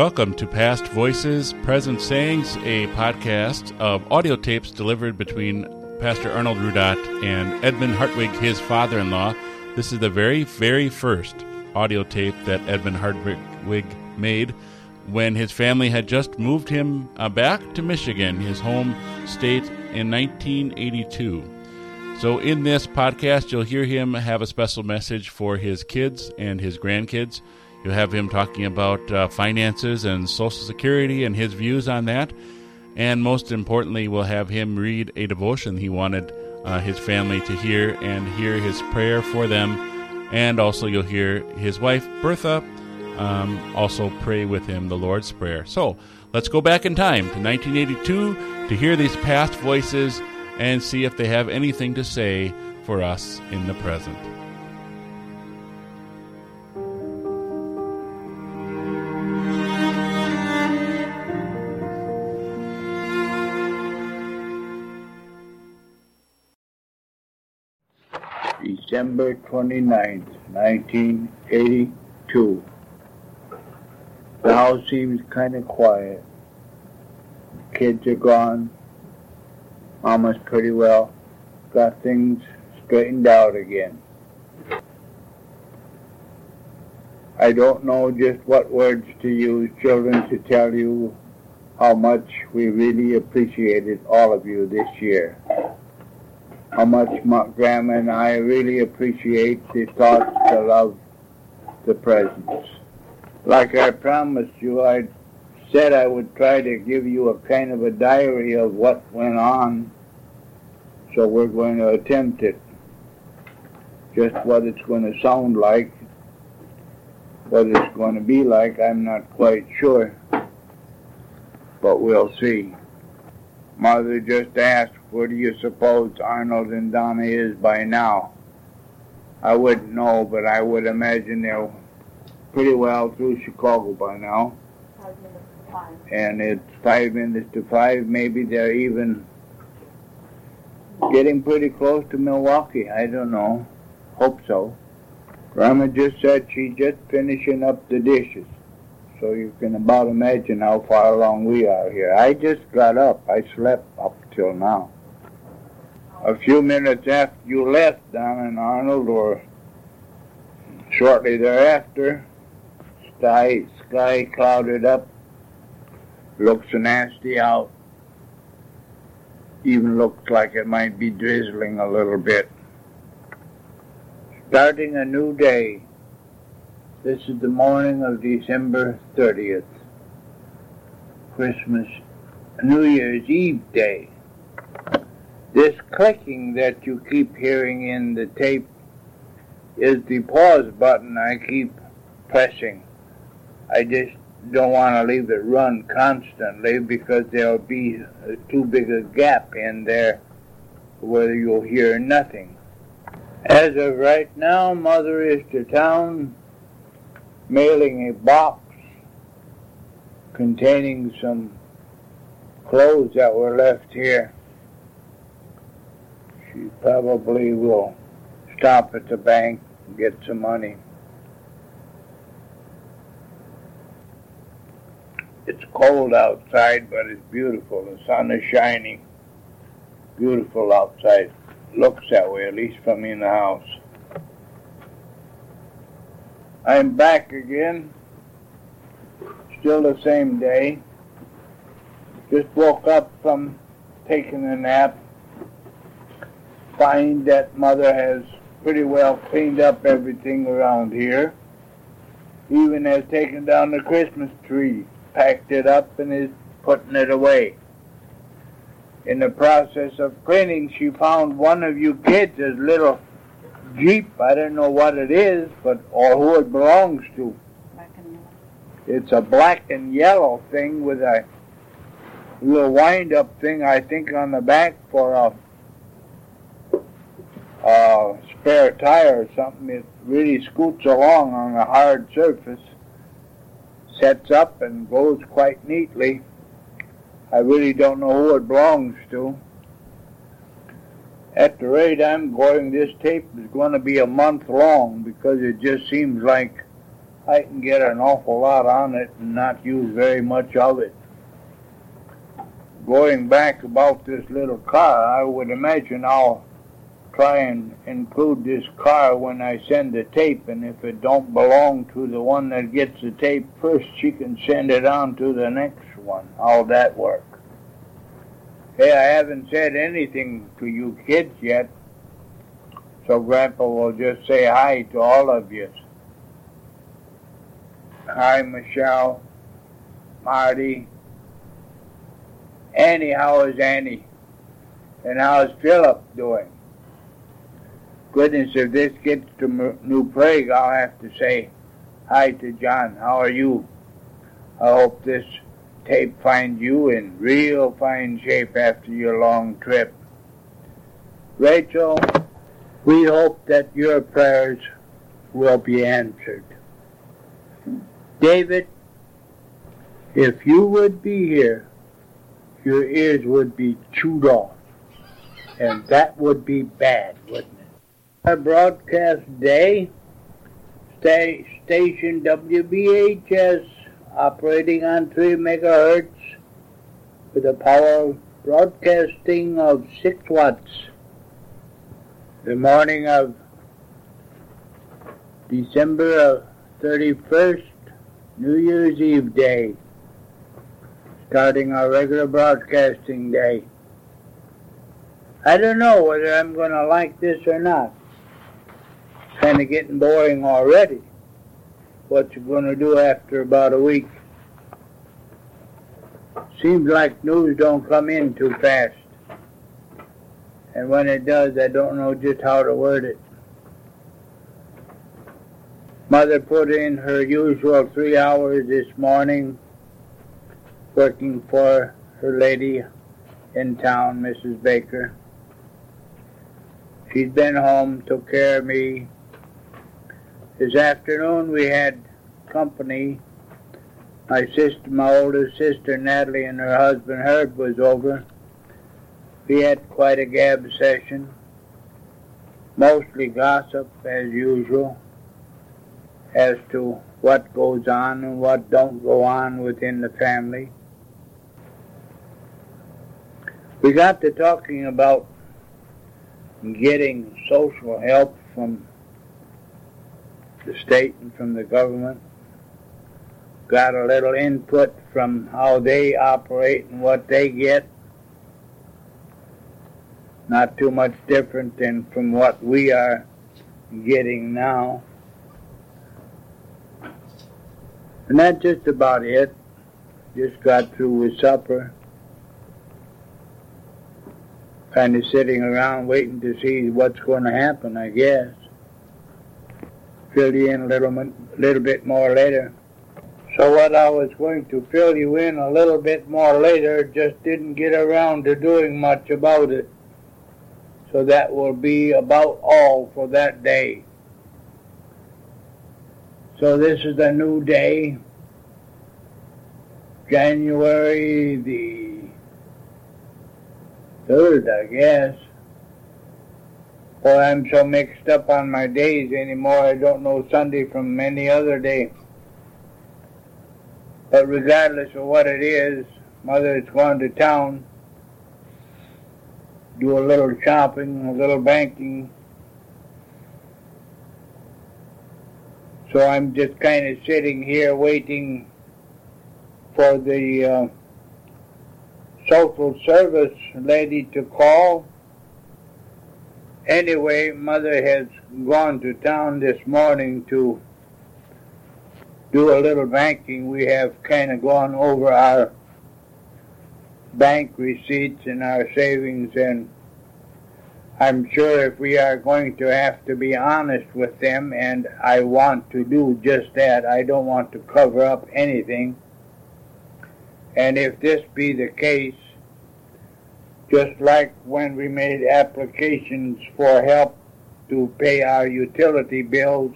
Welcome to Past Voices, Present Sayings, a podcast of audio tapes delivered between Pastor Arnold Rudat and Edmund Hartwig, his father in law. This is the very, very first audio tape that Edmund Hartwig made when his family had just moved him uh, back to Michigan, his home state, in 1982. So, in this podcast, you'll hear him have a special message for his kids and his grandkids. You'll have him talking about uh, finances and Social Security and his views on that. And most importantly, we'll have him read a devotion he wanted uh, his family to hear and hear his prayer for them. And also, you'll hear his wife, Bertha, um, also pray with him the Lord's Prayer. So, let's go back in time to 1982 to hear these past voices and see if they have anything to say for us in the present. December 29th, 1982. The house seems kind of quiet. Kids are gone. Mama's pretty well. Got things straightened out again. I don't know just what words to use, children, to tell you how much we really appreciated all of you this year how much my grandma and I really appreciate the thoughts, the love, the presence. Like I promised you, I said I would try to give you a kind of a diary of what went on. So we're going to attempt it. Just what it's going to sound like, what it's going to be like, I'm not quite sure. But we'll see. Mother just asked where do you suppose Arnold and Donna is by now? I wouldn't know, but I would imagine they're pretty well through Chicago by now. Five minutes to five. And it's five minutes to five. Maybe they're even getting pretty close to Milwaukee. I don't know. Hope so. Grandma just said she's just finishing up the dishes. So you can about imagine how far along we are here. I just got up. I slept up till now a few minutes after you left, Don and Arnold, or shortly thereafter, sky, sky clouded up, looks nasty out, even looks like it might be drizzling a little bit. Starting a new day. This is the morning of December 30th, Christmas, New Year's Eve day. This clicking that you keep hearing in the tape is the pause button I keep pressing. I just don't want to leave it run constantly because there'll be too big a gap in there where you'll hear nothing. As of right now, Mother is to town mailing a box containing some clothes that were left here she probably will stop at the bank and get some money. It's cold outside, but it's beautiful. The sun is shining. Beautiful outside. Looks that way, at least from in the house. I'm back again. Still the same day. Just woke up from taking a nap find that mother has pretty well cleaned up everything around here. Even has taken down the Christmas tree, packed it up, and is putting it away. In the process of cleaning, she found one of you kids' little Jeep. I don't know what it is, but or who it belongs to. It's a black and yellow thing with a little wind-up thing, I think, on the back for a uh, spare tire or something, it really scoots along on a hard surface, sets up and goes quite neatly. I really don't know who it belongs to. At the rate I'm going, this tape is going to be a month long because it just seems like I can get an awful lot on it and not use very much of it. Going back about this little car, I would imagine I'll try and include this car when I send the tape, and if it don't belong to the one that gets the tape first, she can send it on to the next one. How'd that work? Hey, I haven't said anything to you kids yet, so Grandpa will just say hi to all of you. Hi, Michelle, Marty. Annie, how is Annie? And how's Philip doing? Goodness, if this gets to New Prague, I'll have to say hi to John. How are you? I hope this tape finds you in real fine shape after your long trip. Rachel, we hope that your prayers will be answered. David, if you would be here, your ears would be chewed off. And that would be bad, wouldn't it? Broadcast day, station WBHS operating on 3 megahertz with a power broadcasting of 6 watts. The morning of December 31st, New Year's Eve day, starting our regular broadcasting day. I don't know whether I'm going to like this or not. Kind of getting boring already. What you're going to do after about a week? Seems like news don't come in too fast. And when it does, I don't know just how to word it. Mother put in her usual three hours this morning working for her lady in town, Mrs. Baker. She's been home, took care of me. This afternoon we had company. My sister, my oldest sister Natalie and her husband Herb was over. We had quite a gab session. Mostly gossip as usual as to what goes on and what don't go on within the family. We got to talking about getting social help from the state and from the government. Got a little input from how they operate and what they get. Not too much different than from what we are getting now. And that's just about it. Just got through with supper. Kind of sitting around waiting to see what's going to happen, I guess. Fill you in a little, little bit more later. So what I was going to fill you in a little bit more later just didn't get around to doing much about it. So that will be about all for that day. So this is a new day, January the 3rd, I guess. Boy, I'm so mixed up on my days anymore, I don't know Sunday from any other day. But regardless of what it is, Mother is going to town, do a little shopping, a little banking, So I'm just kind of sitting here waiting for the uh, social service lady to call. Anyway, Mother has gone to town this morning to do a little banking. We have kind of gone over our bank receipts and our savings and I'm sure if we are going to have to be honest with them, and I want to do just that, I don't want to cover up anything. And if this be the case, just like when we made applications for help to pay our utility bills,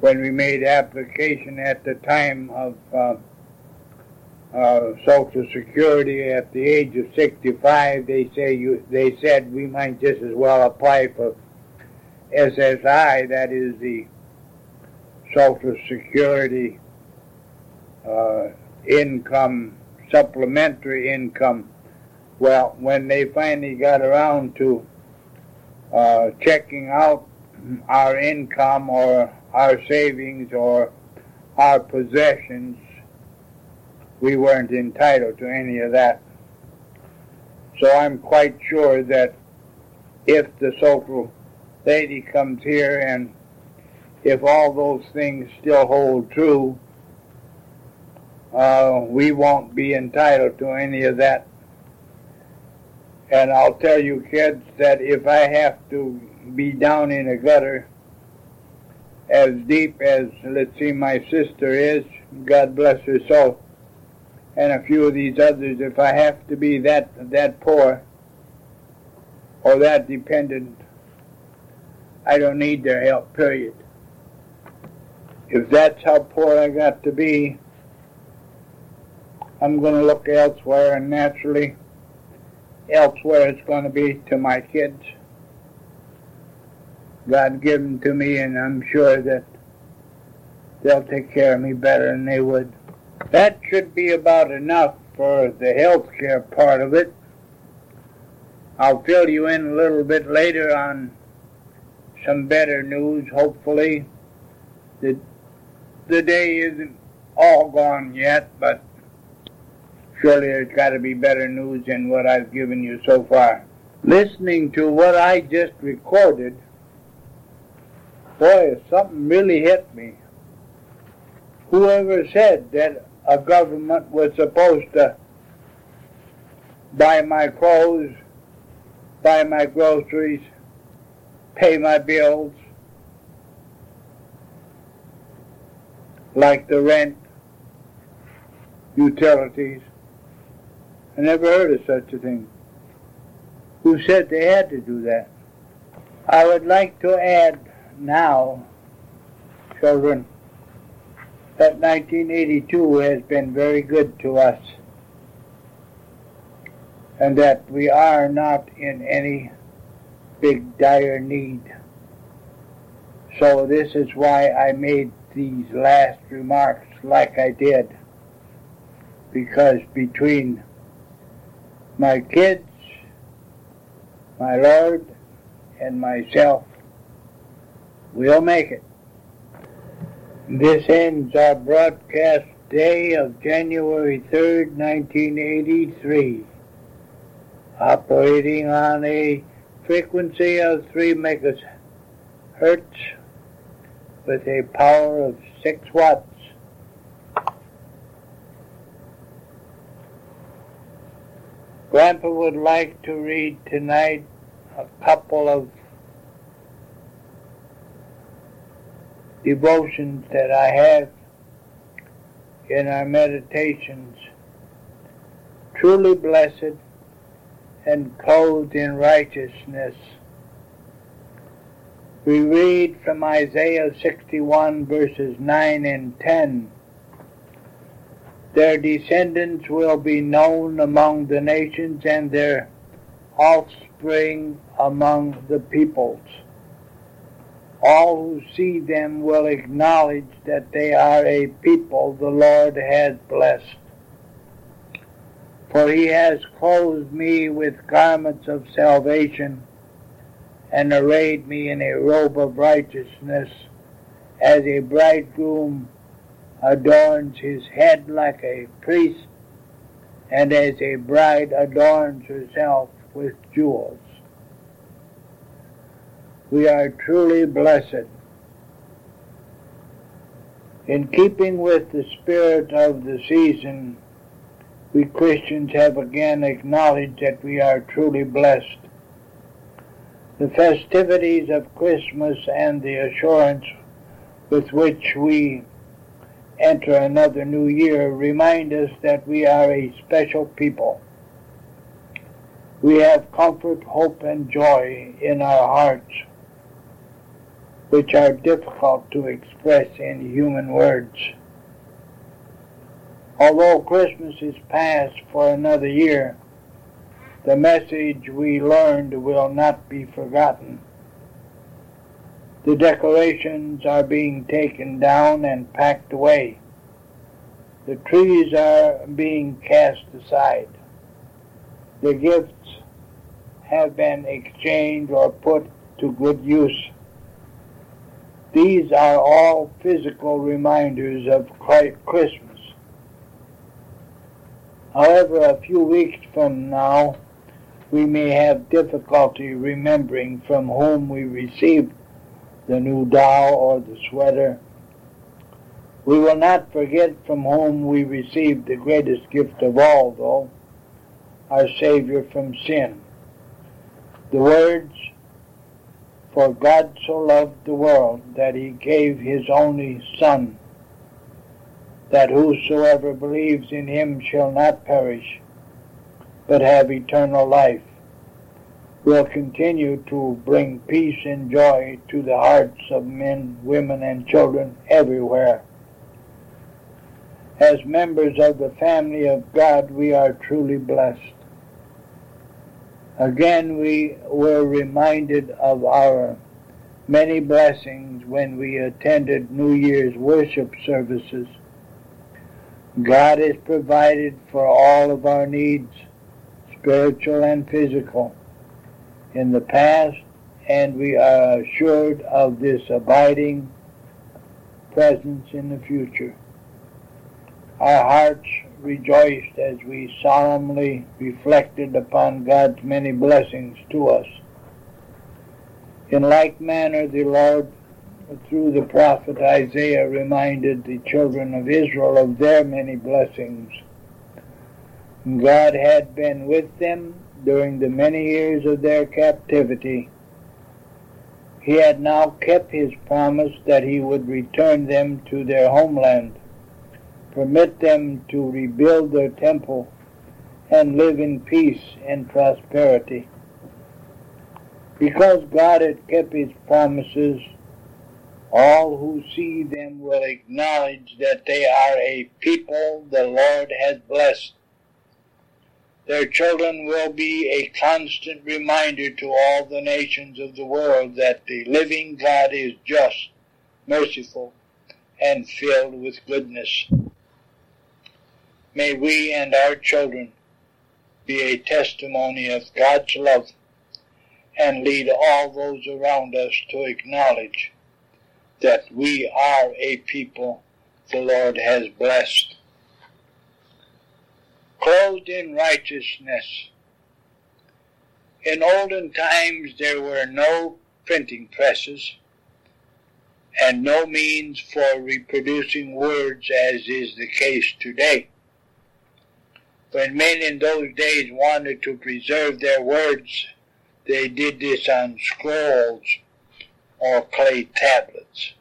when we made application at the time of uh, uh, Social Security at the age of 65, they say you. They said we might just as well apply for SSI, that is the Social Security uh, income, supplementary income. Well, when they finally got around to uh, checking out our income or our savings or our possessions, we weren't entitled to any of that. So I'm quite sure that if the social lady comes here and if all those things still hold true, uh, we won't be entitled to any of that. And I'll tell you kids that if I have to be down in a gutter as deep as, let's see, my sister is, God bless her soul, and a few of these others, if I have to be that, that poor or that dependent, I don't need their help, period. If that's how poor I got to be, I'm going to look elsewhere, and naturally, elsewhere it's going to be to my kids. God give them to me, and I'm sure that they'll take care of me better than they would. That should be about enough for the health care part of it. I'll fill you in a little bit later on some better news, hopefully. The, the day isn't all gone yet, but surely there's got to be better news than what I've given you so far. Listening to what I just recorded, boy, something really hit me. Whoever said that a government was supposed to buy my clothes, buy my groceries, pay my bills, like the rent, utilities. I never heard of such a thing. Who said they had to do that? I would like to add now, children, that 1982 has been very good to us and that we are not in any big dire need. So this is why I made these last remarks like I did. Because between my kids, my Lord, and myself, we'll make it. This ends our broadcast day of January 3rd, 1983, operating on a frequency of 3 megahertz with a power of 6 watts. Grandpa would like to read tonight a couple of devotions that I have in our meditations. Truly blessed and clothed in righteousness. We read from Isaiah 61 verses 9 and 10. Their descendants will be known among the nations and their offspring among the peoples. All who see them will acknowledge that they are a people the Lord has blessed. For he has clothed me with garments of salvation and arrayed me in a robe of righteousness, as a bridegroom adorns his head like a priest, and as a bride adorns herself with jewels. We are truly blessed. In keeping with the spirit of the season, we Christians have again acknowledged that we are truly blessed. The festivities of Christmas and the assurance with which we enter another new year remind us that we are a special people. We have comfort, hope, and joy in our hearts, which are difficult to express in human words. Although Christmas is past for another year, the message we learned will not be forgotten. The decorations are being taken down and packed away. The trees are being cast aside. The gifts have been exchanged or put to good use. These are all physical reminders of Christmas. However, a few weeks from now, we may have difficulty remembering from whom we received the new doll or the sweater. We will not forget from whom we received the greatest gift of all, though, our Savior from sin. The words, For God so loved the world that he gave his only Son, that whosoever believes in him shall not perish, but have eternal life will continue to bring peace and joy to the hearts of men, women, and children everywhere. As members of the family of God, we are truly blessed. Again, we were reminded of our many blessings when we attended New Year's worship services. God has provided for all of our needs, spiritual and physical in the past, and we are assured of this abiding presence in the future. Our hearts rejoiced as we solemnly reflected upon God's many blessings to us. In like manner, the Lord, through the prophet Isaiah, reminded the children of Israel of their many blessings. God had been with them during the many years of their captivity. He had now kept his promise that he would return them to their homeland, permit them to rebuild their temple, and live in peace and prosperity. Because God had kept his promises, all who see them will acknowledge that they are a people the Lord has blessed their children will be a constant reminder to all the nations of the world that the living God is just, merciful, and filled with goodness. May we and our children be a testimony of God's love and lead all those around us to acknowledge that we are a people the Lord has blessed clothed in righteousness. In olden times there were no printing presses and no means for reproducing words as is the case today. When men in those days wanted to preserve their words, they did this on scrolls or clay tablets.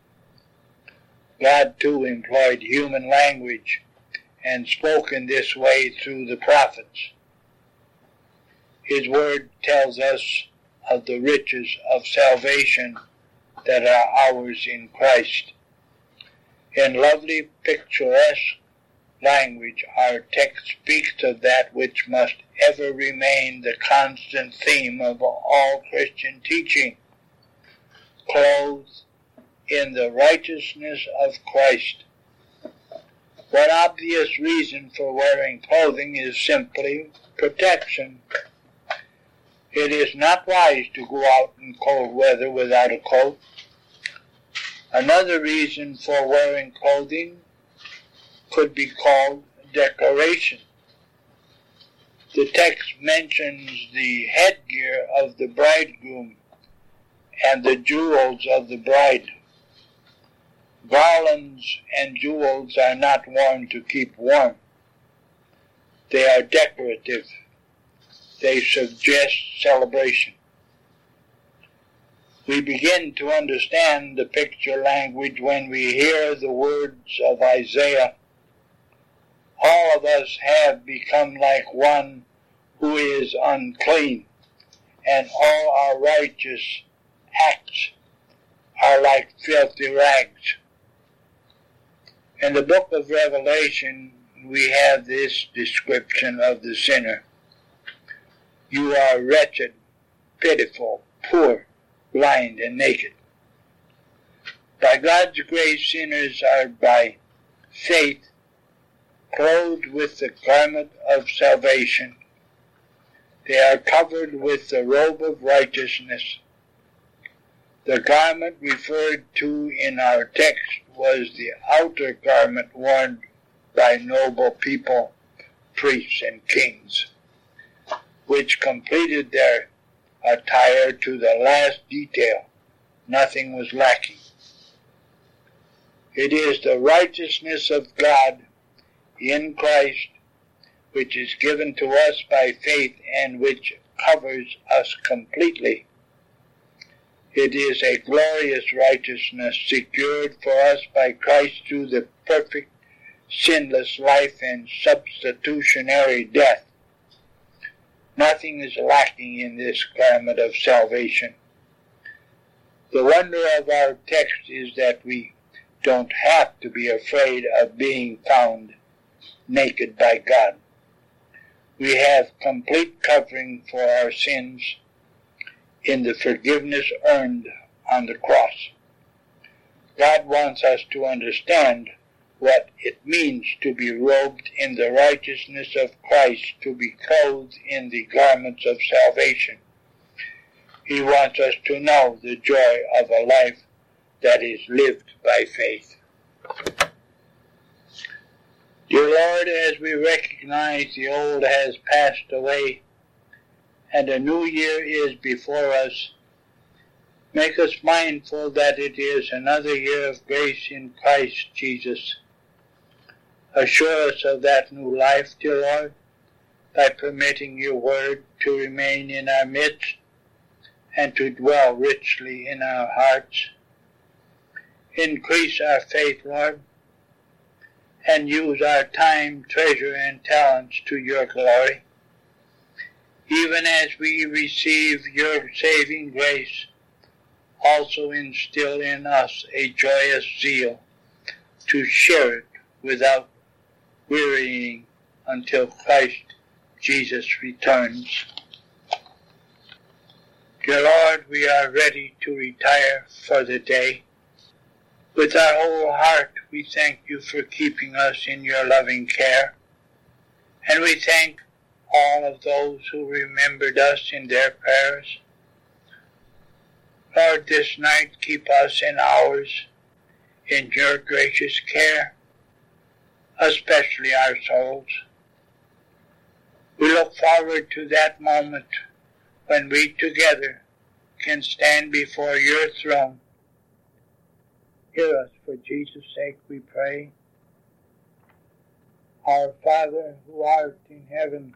God too employed human language and spoken this way through the prophets. His word tells us of the riches of salvation that are ours in Christ. In lovely, picturesque language, our text speaks of that which must ever remain the constant theme of all Christian teaching, clothed in the righteousness of Christ. One obvious reason for wearing clothing is simply protection. It is not wise to go out in cold weather without a coat. Another reason for wearing clothing could be called decoration. The text mentions the headgear of the bridegroom and the jewels of the bride. Garlands and jewels are not worn to keep warm. They are decorative. They suggest celebration. We begin to understand the picture language when we hear the words of Isaiah. All of us have become like one who is unclean, and all our righteous acts are like filthy rags. In the book of Revelation, we have this description of the sinner. You are wretched, pitiful, poor, blind, and naked. By God's grace, sinners are by faith clothed with the garment of salvation. They are covered with the robe of righteousness. The garment referred to in our text was the outer garment worn by noble people, priests, and kings, which completed their attire to the last detail. Nothing was lacking. It is the righteousness of God in Christ which is given to us by faith and which covers us completely. It is a glorious righteousness secured for us by Christ through the perfect, sinless life and substitutionary death. Nothing is lacking in this garment of salvation. The wonder of our text is that we don't have to be afraid of being found naked by God. We have complete covering for our sins in the forgiveness earned on the cross. God wants us to understand what it means to be robed in the righteousness of Christ, to be clothed in the garments of salvation. He wants us to know the joy of a life that is lived by faith. Dear Lord, as we recognize the old has passed away, and a new year is before us. Make us mindful that it is another year of grace in Christ Jesus. Assure us of that new life, dear Lord, by permitting your word to remain in our midst and to dwell richly in our hearts. Increase our faith, Lord, and use our time, treasure, and talents to your glory even as we receive your saving grace, also instill in us a joyous zeal to share it without wearying until Christ Jesus returns. Dear Lord, we are ready to retire for the day. With our whole heart, we thank you for keeping us in your loving care. And we thank all of those who remembered us in their prayers. Lord, this night keep us in ours in your gracious care, especially our souls. We look forward to that moment when we together can stand before your throne. Hear us for Jesus' sake, we pray. Our Father who art in heaven,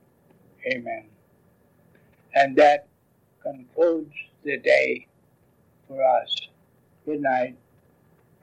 Amen. And that concludes the day for us. Good night.